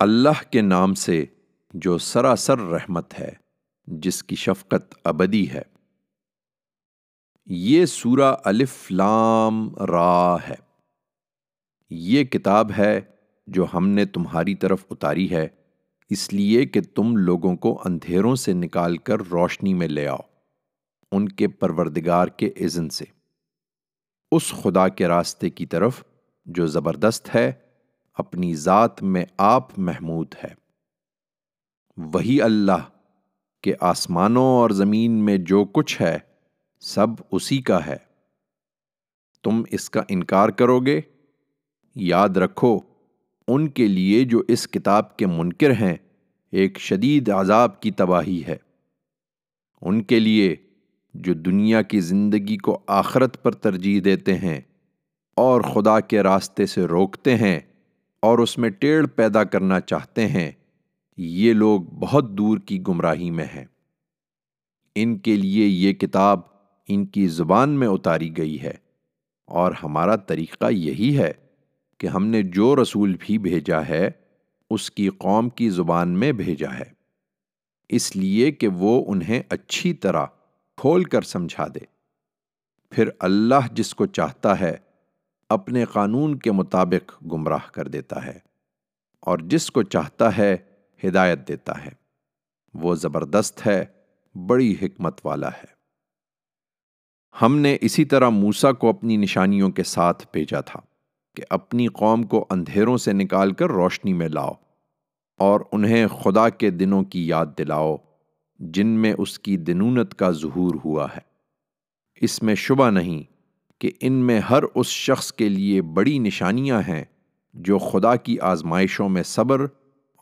اللہ کے نام سے جو سراسر رحمت ہے، جس کی شفقت ابدی ہے۔ یہ سورہ الف لام را ہے۔ یہ کتاب ہے جو ہم نے تمہاری طرف اتاری ہے، اس لیے کہ تم لوگوں کو اندھیروں سے نکال کر روشنی میں لے آؤ، ان کے پروردگار کے اذن سے۔ اس خدا کے راستے کی طرف جو زبردست ہے اپنی ذات میں آپ محمود ہے۔ وہی اللہ کہ آسمانوں اور زمین میں جو کچھ ہے، سب اسی کا ہے۔ تم اس کا انکار کرو گے۔ یاد رکھو، ان کے لیے جو اس کتاب کے منکر ہیں، ایک شدید عذاب کی تباہی ہے۔ ان کے لیے جو دنیا کی زندگی کو آخرت پر ترجیح دیتے ہیں اور خدا کے راستے سے روکتے ہیں اور اس میں ٹیڑھ پیدا کرنا چاہتے ہیں، یہ لوگ بہت دور کی گمراہی میں ہیں۔ ان کے لیے یہ کتاب ان کی زبان میں اتاری گئی ہے۔ اور ہمارا طریقہ یہی ہے کہ ہم نے جو رسول بھی بھیجا ہے، اس کی قوم کی زبان میں بھیجا ہے۔ اس لیے کہ وہ انہیں اچھی طرح کھول کر سمجھا دے۔ پھر اللہ جس کو چاہتا ہے اپنے قانون کے مطابق گمراہ کر دیتا ہے اور جس کو چاہتا ہے ہدایت دیتا ہے۔ وہ زبردست ہے، بڑی حکمت والا ہے۔ ہم نے اسی طرح موسا کو اپنی نشانیوں کے ساتھ بھیجا تھا کہ اپنی قوم کو اندھیروں سے نکال کر روشنی میں لاؤ اور انہیں خدا کے دنوں کی یاد دلاؤ جن میں اس کی دنونت کا ظہور ہوا ہے۔ اس میں شبہ نہیں کہ ان میں ہر اس شخص کے لیے بڑی نشانیاں ہیں جو خدا کی آزمائشوں میں صبر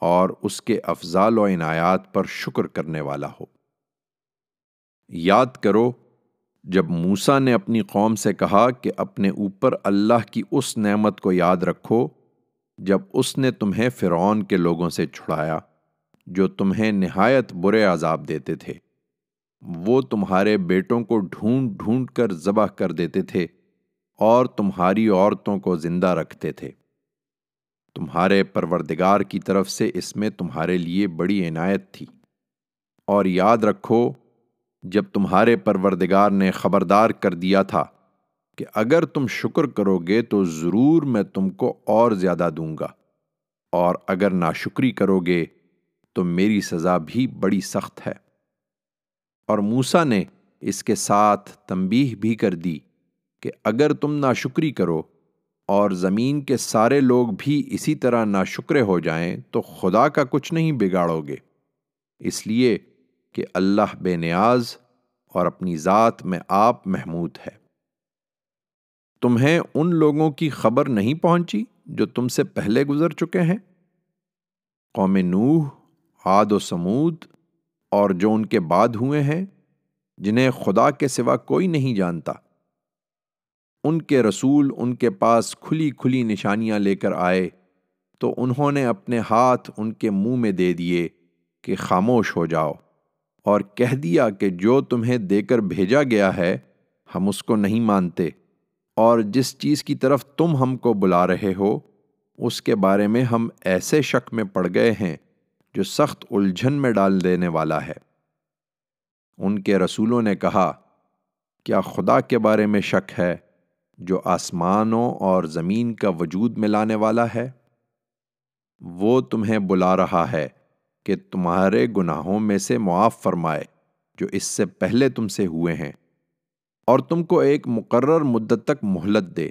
اور اس کے افضال و عنایات پر شکر کرنے والا ہو۔ یاد کرو، جب موسا نے اپنی قوم سے کہا کہ اپنے اوپر اللہ کی اس نعمت کو یاد رکھو جب اس نے تمہیں فرعون کے لوگوں سے چھڑایا جو تمہیں نہایت برے عذاب دیتے تھے۔ وہ تمہارے بیٹوں کو ڈھونڈ ڈھونڈ کر ذبح کر دیتے تھے اور تمہاری عورتوں کو زندہ رکھتے تھے۔ تمہارے پروردگار کی طرف سے اس میں تمہارے لیے بڑی عنایت تھی۔ اور یاد رکھو، جب تمہارے پروردگار نے خبردار کر دیا تھا کہ اگر تم شکر کرو گے تو ضرور میں تم کو اور زیادہ دوں گا، اور اگر ناشکری کرو گے تو میری سزا بھی بڑی سخت ہے۔ اور موسا نے اس کے ساتھ تنبیہ بھی کر دی کہ اگر تم ناشکری کرو اور زمین کے سارے لوگ بھی اسی طرح ناشکرے ہو جائیں تو خدا کا کچھ نہیں بگاڑو گے۔ اس لیے کہ اللہ بے نیاز اور اپنی ذات میں آپ محمود ہے۔ تمہیں ان لوگوں کی خبر نہیں پہنچی جو تم سے پہلے گزر چکے ہیں؟ قوم نوح، عاد و سمود اور جو ان کے بعد ہوئے ہیں، جنہیں خدا کے سوا کوئی نہیں جانتا۔ ان کے رسول ان کے پاس کھلی کھلی نشانیاں لے کر آئے، تو انہوں نے اپنے ہاتھ ان کے منہ میں دے دیے کہ خاموش ہو جاؤ اور کہہ دیا کہ جو تمہیں دے کر بھیجا گیا ہے، ہم اس کو نہیں مانتے۔ اور جس چیز کی طرف تم ہم کو بلا رہے ہو، اس کے بارے میں ہم ایسے شک میں پڑ گئے ہیں جو سخت الجھن میں ڈال دینے والا ہے۔ ان کے رسولوں نے کہا، کیا خدا کے بارے میں شک ہے جو آسمانوں اور زمین کا وجود میں لانے والا ہے؟ وہ تمہیں بلا رہا ہے کہ تمہارے گناہوں میں سے معاف فرمائے جو اس سے پہلے تم سے ہوئے ہیں، اور تم کو ایک مقرر مدت تک مہلت دے۔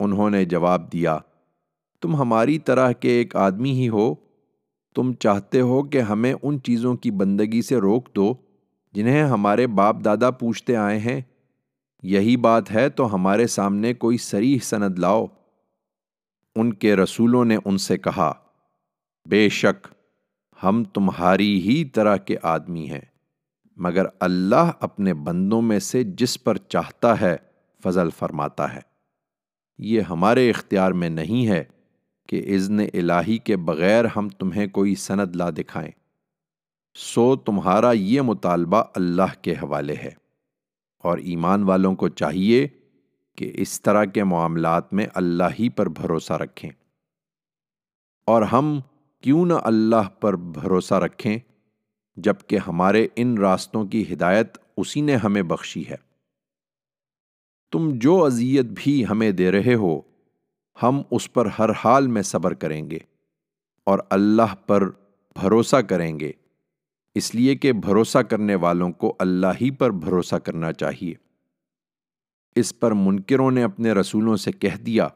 انہوں نے جواب دیا، تم ہماری طرح کے ایک آدمی ہی ہو تم چاہتے ہو کہ ہمیں ان چیزوں کی بندگی سے روک دو جنہیں ہمارے باپ دادا پوچھتے آئے ہیں۔ یہی بات ہے تو ہمارے سامنے کوئی سریح سند لاؤ۔ ان کے رسولوں نے ان سے کہا، بے شک ہم تمہاری ہی طرح کے آدمی ہیں، مگر اللہ اپنے بندوں میں سے جس پر چاہتا ہے فضل فرماتا ہے۔ یہ ہمارے اختیار میں نہیں ہے۔ کہ اذن الہی کے بغیر ہم تمہیں کوئی سند لا دکھائیں۔ سو تمہارا یہ مطالبہ اللہ کے حوالے ہے۔ اور ایمان والوں کو چاہیے کہ اس طرح کے معاملات میں اللہ ہی پر بھروسہ رکھیں۔ اور ہم کیوں نہ اللہ پر بھروسہ رکھیں جبکہ ہمارے ان راستوں کی ہدایت اسی نے ہمیں بخشی ہے۔ تم جو اذیت بھی ہمیں دے رہے ہو ہم اس پر ہر حال میں صبر کریں گے اور اللہ پر بھروسہ کریں گے۔ اس لیے کہ بھروسہ کرنے والوں کو اللہ ہی پر بھروسہ کرنا چاہیے۔ اس پر منکروں نے اپنے رسولوں سے کہہ دیا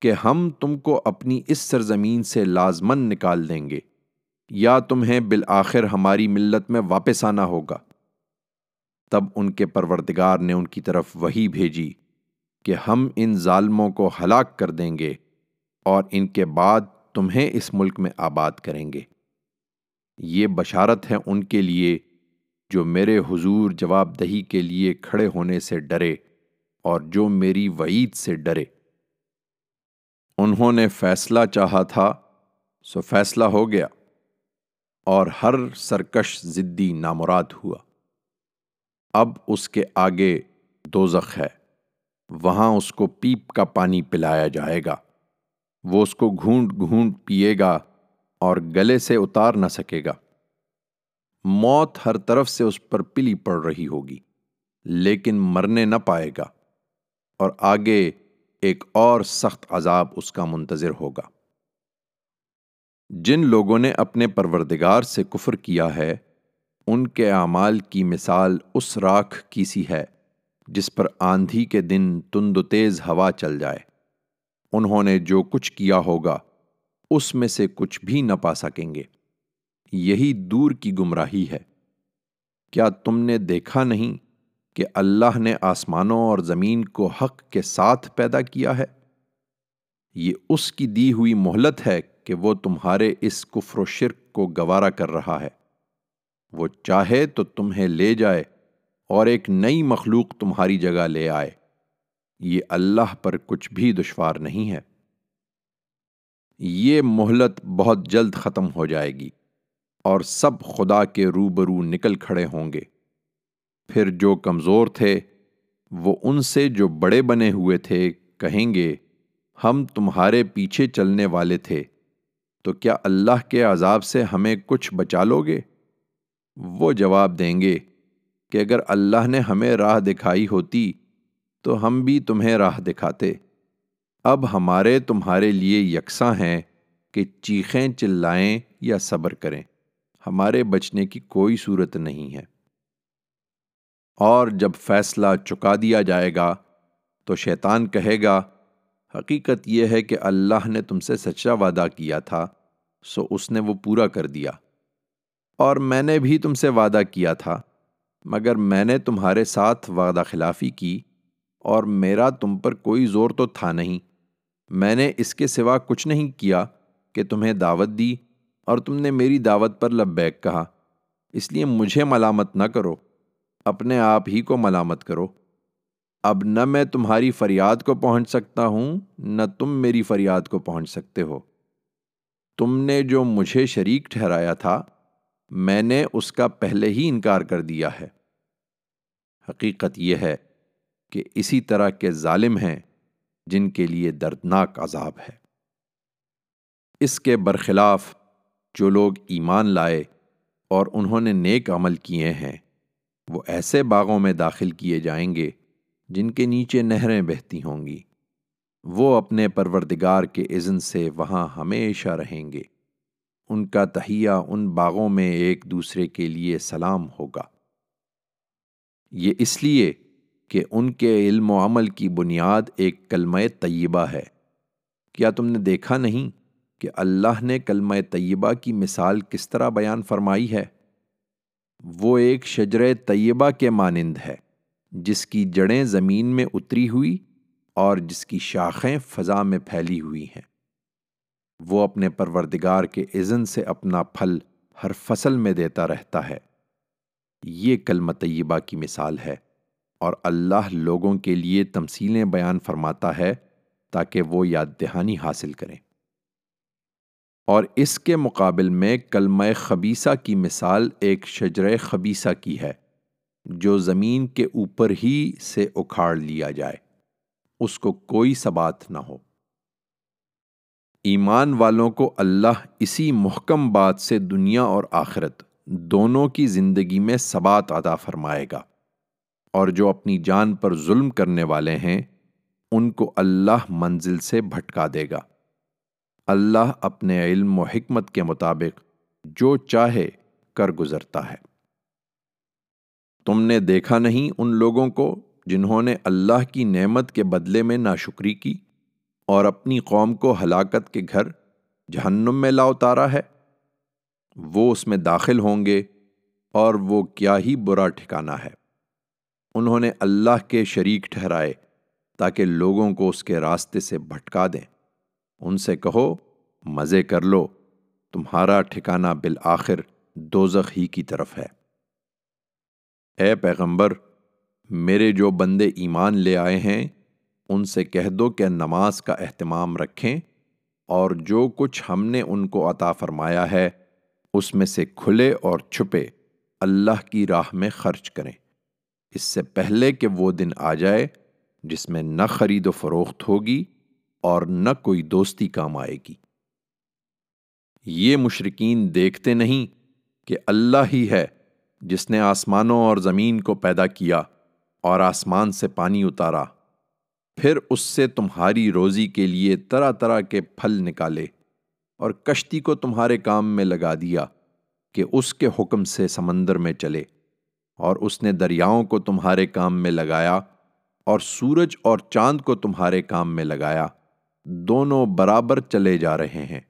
کہ ہم تم کو اپنی اس سرزمین سے لازمن نکال دیں گے۔ یا تمہیں بالآخر ہماری ملت میں واپس آنا ہوگا۔ تب ان کے پروردگار نے ان کی طرف وہی بھیجی۔ کہ ہم ان ظالموں کو ہلاک کر دیں گے اور ان کے بعد تمہیں اس ملک میں آباد کریں گے۔ یہ بشارت ہے ان کے لیے جو میرے حضور جواب دہی کے لیے کھڑے ہونے سے ڈرے اور جو میری وعید سے ڈرے۔ انہوں نے فیصلہ چاہا تھا، سو فیصلہ ہو گیا اور ہر سرکش ضدی نامراد ہوا۔ اب اس کے آگے دوزخ ہے۔ وہاں اس کو پیپ کا پانی پلایا جائے گا۔ وہ اس کو گھونٹ گھونٹ پیے گا اور گلے سے اتار نہ سکے گا۔ موت ہر طرف سے اس پر پلی پڑ رہی ہوگی، لیکن مرنے نہ پائے گا اور آگے ایک اور سخت عذاب اس کا منتظر ہوگا۔ جن لوگوں نے اپنے پروردگار سے کفر کیا ہے، ان کے اعمال کی مثال اس راکھ کی سی ہے۔ جس پر آندھی کے دن تند و تیز ہوا چل جائے۔ انہوں نے جو کچھ کیا ہوگا، اس میں سے کچھ بھی نہ پا سکیں گے۔ یہی دور کی گمراہی ہے۔ کیا تم نے دیکھا نہیں کہ اللہ نے آسمانوں اور زمین کو حق کے ساتھ پیدا کیا ہے؟ یہ اس کی دی ہوئی مہلت ہے کہ وہ تمہارے اس کفر و شرک کو گوارا کر رہا ہے۔ وہ چاہے تو تمہیں لے جائے اور ایک نئی مخلوق تمہاری جگہ لے آئے۔ یہ اللہ پر کچھ بھی دشوار نہیں ہے۔ یہ مہلت بہت جلد ختم ہو جائے گی اور سب خدا کے روبرو نکل کھڑے ہوں گے۔ پھر جو کمزور تھے، وہ ان سے جو بڑے بنے ہوئے تھے کہیں گے، ہم تمہارے پیچھے چلنے والے تھے۔ تو کیا اللہ کے عذاب سے ہمیں کچھ بچا لو گے؟ وہ جواب دیں گے کہ اگر اللہ نے ہمیں راہ دکھائی ہوتی تو ہم بھی تمہیں راہ دکھاتے۔ اب ہمارے تمہارے لیے یکساں ہیں کہ چیخیں چلائیں یا صبر کریں۔ ہمارے بچنے کی کوئی صورت نہیں ہے۔ اور جب فیصلہ چکا دیا جائے گا تو شیطان کہے گا، حقیقت یہ ہے کہ اللہ نے تم سے سچا وعدہ کیا تھا، سو اس نے وہ پورا کر دیا۔ اور میں نے بھی تم سے وعدہ کیا تھا۔ مگر میں نے تمہارے ساتھ وعدہ خلافی کی اور میرا تم پر کوئی زور تو تھا نہیں۔ میں نے اس کے سوا کچھ نہیں کیا کہ تمہیں دعوت دی اور تم نے میری دعوت پر لبیک کہا۔ اس لیے مجھے ملامت نہ کرو، اپنے آپ ہی کو ملامت کرو۔ اب نہ میں تمہاری فریاد کو پہنچ سکتا ہوں، نہ تم میری فریاد کو پہنچ سکتے ہو۔ تم نے جو مجھے شریک ٹھہرایا تھا میں نے اس کا پہلے ہی انکار کر دیا ہے۔ حقیقت یہ ہے کہ اسی طرح کے ظالم ہیں جن کے لیے دردناک عذاب ہے۔ اس کے برخلاف جو لوگ ایمان لائے اور انہوں نے نیک عمل کیے ہیں، وہ ایسے باغوں میں داخل کیے جائیں گے جن کے نیچے نہریں بہتی ہوں گی۔ وہ اپنے پروردگار کے اذن سے وہاں ہمیشہ رہیں گے۔ ان کا تہیہ ان باغوں میں ایک دوسرے کے لیے سلام ہوگا۔ یہ اس لیے کہ ان کے علم و عمل کی بنیاد ایک کلمہ طیبہ ہے۔ کیا تم نے دیکھا نہیں کہ اللہ نے کلمہ طیبہ کی مثال کس طرح بیان فرمائی ہے؟ وہ ایک شجر طیبہ کے مانند ہے، جس کی جڑیں زمین میں اتری ہوئی اور جس کی شاخیں فضا میں پھیلی ہوئی ہیں۔ وہ اپنے پروردگار کے اذن سے اپنا پھل ہر فصل میں دیتا رہتا ہے۔ یہ کلمہ طیبہ کی مثال ہے اور اللہ لوگوں کے لیے تمثیلیں بیان فرماتا ہے تاکہ وہ یاد دہانی حاصل کریں۔ اور اس کے مقابل میں کلمہ خبیصہ کی مثال ایک شجر خبیصہ کی ہے جو زمین کے اوپر ہی سے اکھاڑ لیا جائے۔ اس کو کوئی سبات نہ ہو۔ ایمان والوں کو اللہ اسی محکم بات سے دنیا اور آخرت دونوں کی زندگی میں ثبات عطا فرمائے گا۔ اور جو اپنی جان پر ظلم کرنے والے ہیں، ان کو اللہ منزل سے بھٹکا دے گا۔ اللہ اپنے علم و حکمت کے مطابق جو چاہے کر گزرتا ہے۔ تم نے دیکھا نہیں ان لوگوں کو جنہوں نے اللہ کی نعمت کے بدلے میں ناشکری کی؟ اور اپنی قوم کو ہلاکت کے گھر جہنم میں لا اتارا ہے۔ وہ اس میں داخل ہوں گے اور وہ کیا ہی برا ٹھکانا ہے۔ انہوں نے اللہ کے شریک ٹھہرائے تاکہ لوگوں کو اس کے راستے سے بھٹکا دیں۔ ان سے کہو، مزے کر لو، تمہارا ٹھکانہ بالآخر دوزخ ہی کی طرف ہے۔ اے پیغمبر، میرے جو بندے ایمان لے آئے ہیں ان سے کہہ دو کہ نماز کا اہتمام رکھیں اور جو کچھ ہم نے ان کو عطا فرمایا ہے، اس میں سے کھلے اور چھپے اللہ کی راہ میں خرچ کریں۔ اس سے پہلے کہ وہ دن آ جائے جس میں نہ خرید و فروخت ہوگی اور نہ کوئی دوستی کام آئے گی۔ یہ مشرقین دیکھتے نہیں کہ اللہ ہی ہے جس نے آسمانوں اور زمین کو پیدا کیا اور آسمان سے پانی اتارا۔ پھر اس سے تمہاری روزی کے لیے طرح طرح کے پھل نکالے اور کشتی کو تمہارے کام میں لگا دیا کہ اس کے حکم سے سمندر میں چلے اور اس نے دریاؤں کو تمہارے کام میں لگایا اور سورج اور چاند کو تمہارے کام میں لگایا، دونوں برابر چلے جا رہے ہیں۔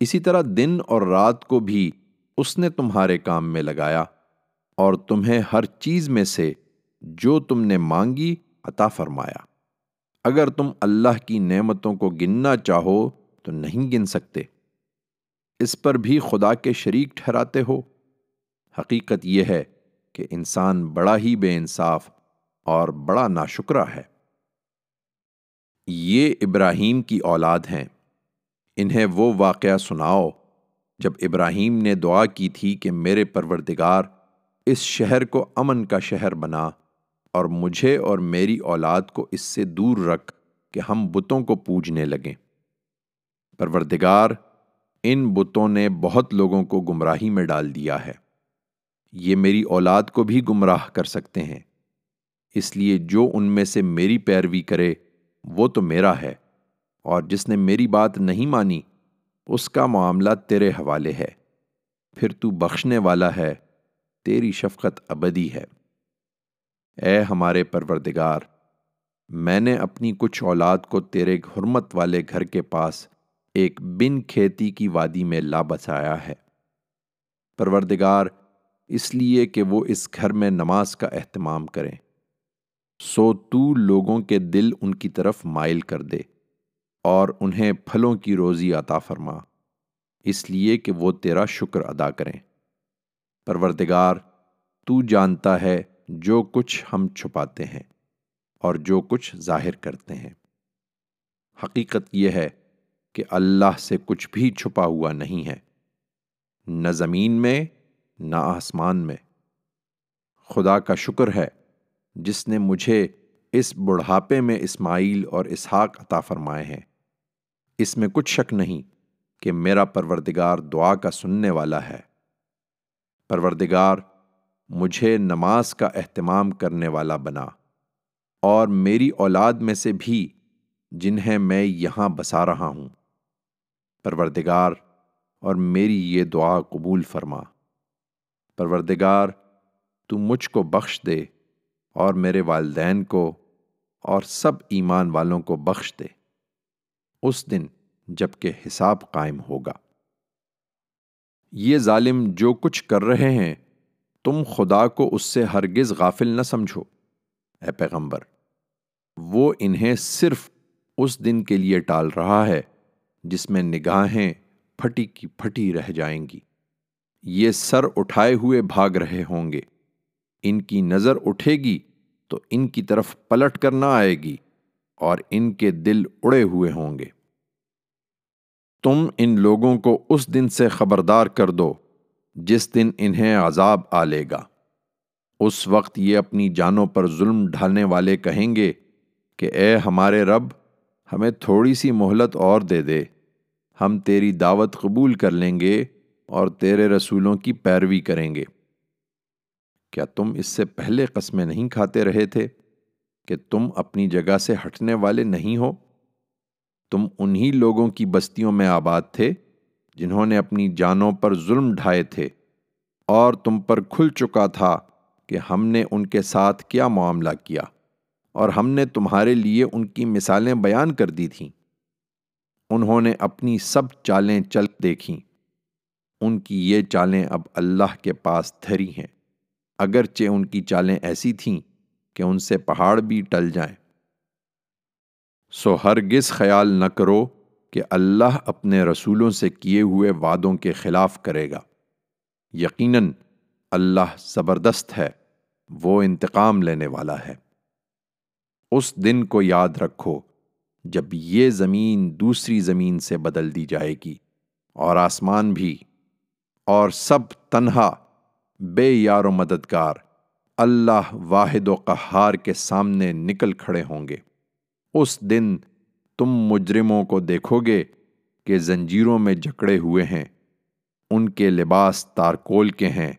اسی طرح دن اور رات کو بھی اس نے تمہارے کام میں لگایا اور تمہیں ہر چیز میں سے جو تم نے مانگی عطا فرمایا۔ اگر تم اللہ کی نعمتوں کو گننا چاہو تو نہیں گن سکتے۔ اس پر بھی خدا کے شریک ٹھہراتے ہو۔ حقیقت یہ ہے کہ انسان بڑا ہی بے انصاف اور بڑا ناشکرہ ہے۔ یہ ابراہیم کی اولاد ہیں۔ انہیں وہ واقعہ سناؤ جب ابراہیم نے دعا کی تھی کہ میرے پروردگار اس شہر کو امن کا شہر بنا۔ اور مجھے اور میری اولاد کو اس سے دور رکھ کہ ہم بتوں کو پوجنے لگیں۔ پروردگار، ان بتوں نے بہت لوگوں کو گمراہی میں ڈال دیا ہے۔ یہ میری اولاد کو بھی گمراہ کر سکتے ہیں۔ اس لیے جو ان میں سے میری پیروی کرے، وہ تو میرا ہے۔ اور جس نے میری بات نہیں مانی، اس کا معاملہ تیرے حوالے ہے۔ پھر تو بخشنے والا ہے، تیری شفقت ابدی ہے۔ اے ہمارے پروردگار، میں نے اپنی کچھ اولاد کو تیرے حرمت والے گھر کے پاس ایک بن کھیتی کی وادی میں لا بسایا ہے۔ پروردگار، اس لیے کہ وہ اس گھر میں نماز کا اہتمام کریں۔ سو تو لوگوں کے دل ان کی طرف مائل کر دے اور انہیں پھلوں کی روزی عطا فرما۔ اس لیے کہ وہ تیرا شکر ادا کریں۔ پروردگار، تو جانتا ہے جو کچھ ہم چھپاتے ہیں اور جو کچھ ظاہر کرتے ہیں۔ حقیقت یہ ہے کہ اللہ سے کچھ بھی چھپا ہوا نہیں ہے، نہ زمین میں، نہ آسمان میں۔ خدا کا شکر ہے جس نے مجھے اس بڑھاپے میں اسماعیل اور اسحاق عطا فرمائے ہیں۔ اس میں کچھ شک نہیں کہ میرا پروردگار دعا کا سننے والا ہے۔ پروردگار مجھے نماز کا اہتمام کرنے والا بنا اور میری اولاد میں سے بھی جنہیں میں یہاں بسا رہا ہوں۔ پروردگار، اور میری یہ دعا قبول فرما۔ پروردگار، تو مجھ کو بخش دے اور میرے والدین کو اور سب ایمان والوں کو بخش دے۔ اس دن جبکہ حساب قائم ہوگا۔ یہ ظالم جو کچھ کر رہے ہیں تم خدا کو اس سے ہرگز غافل نہ سمجھو۔ اے پیغمبر، وہ انہیں صرف اس دن کے لیے ٹال رہا ہے جس میں نگاہیں پھٹی کی پھٹی رہ جائیں گی۔ یہ سر اٹھائے ہوئے بھاگ رہے ہوں گے۔ ان کی نظر اٹھے گی تو ان کی طرف پلٹ کر نہ آئے گی اور ان کے دل اڑے ہوئے ہوں گے۔ تم ان لوگوں کو اس دن سے خبردار کر دو۔ جس دن انہیں عذاب آ لے گا۔ اس وقت یہ اپنی جانوں پر ظلم ڈھالنے والے کہیں گے کہ اے ہمارے رب، ہمیں تھوڑی سی مہلت اور دے دے۔ ہم تیری دعوت قبول کر لیں گے اور تیرے رسولوں کی پیروی کریں گے۔ کیا تم اس سے پہلے قسمیں نہیں کھاتے رہے تھے کہ تم اپنی جگہ سے ہٹنے والے نہیں ہو؟ تم انہی لوگوں کی بستیوں میں آباد تھے جنہوں نے اپنی جانوں پر ظلم ڈھائے تھے اور تم پر کھل چکا تھا کہ ہم نے ان کے ساتھ کیا معاملہ کیا اور ہم نے تمہارے لیے ان کی مثالیں بیان کر دی تھیں۔ انہوں نے اپنی سب چالیں چل دیکھیں۔ ان کی یہ چالیں اب اللہ کے پاس دھری ہیں۔ اگرچہ ان کی چالیں ایسی تھیں کہ ان سے پہاڑ بھی ٹل جائیں۔ سو ہرگز خیال نہ کرو کہ اللہ اپنے رسولوں سے کیے ہوئے وعدوں کے خلاف کرے گا۔ یقیناً اللہ زبردست ہے، وہ انتقام لینے والا ہے۔ اس دن کو یاد رکھو جب یہ زمین دوسری زمین سے بدل دی جائے گی اور آسمان بھی۔ اور سب تنہا، بے یار و مددگار، اللہ واحد و قہار کے سامنے نکل کھڑے ہوں گے۔ اس دن تم مجرموں کو دیکھو گے کہ زنجیروں میں جکڑے ہوئے ہیں، ان کے لباس تارکول کے ہیں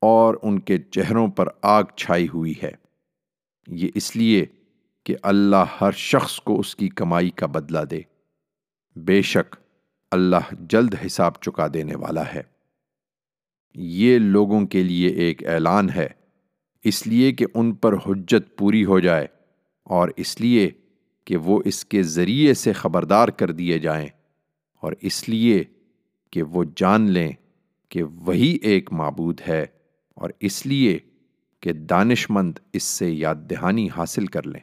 اور ان کے چہروں پر آگ چھائی ہوئی ہے۔ یہ اس لیے کہ اللہ ہر شخص کو اس کی کمائی کا بدلہ دے۔ بے شک اللہ جلد حساب چکا دینے والا ہے۔ یہ لوگوں کے لیے ایک اعلان ہے، اس لیے کہ ان پر حجت پوری ہو جائے اور اس لیے کہ وہ اس کے ذریعے سے خبردار کر دیے جائیں اور اس لیے کہ وہ جان لیں کہ وہی ایک معبود ہے اور اس لیے کہ دانش مند اس سے یاد دہانی حاصل کر لیں۔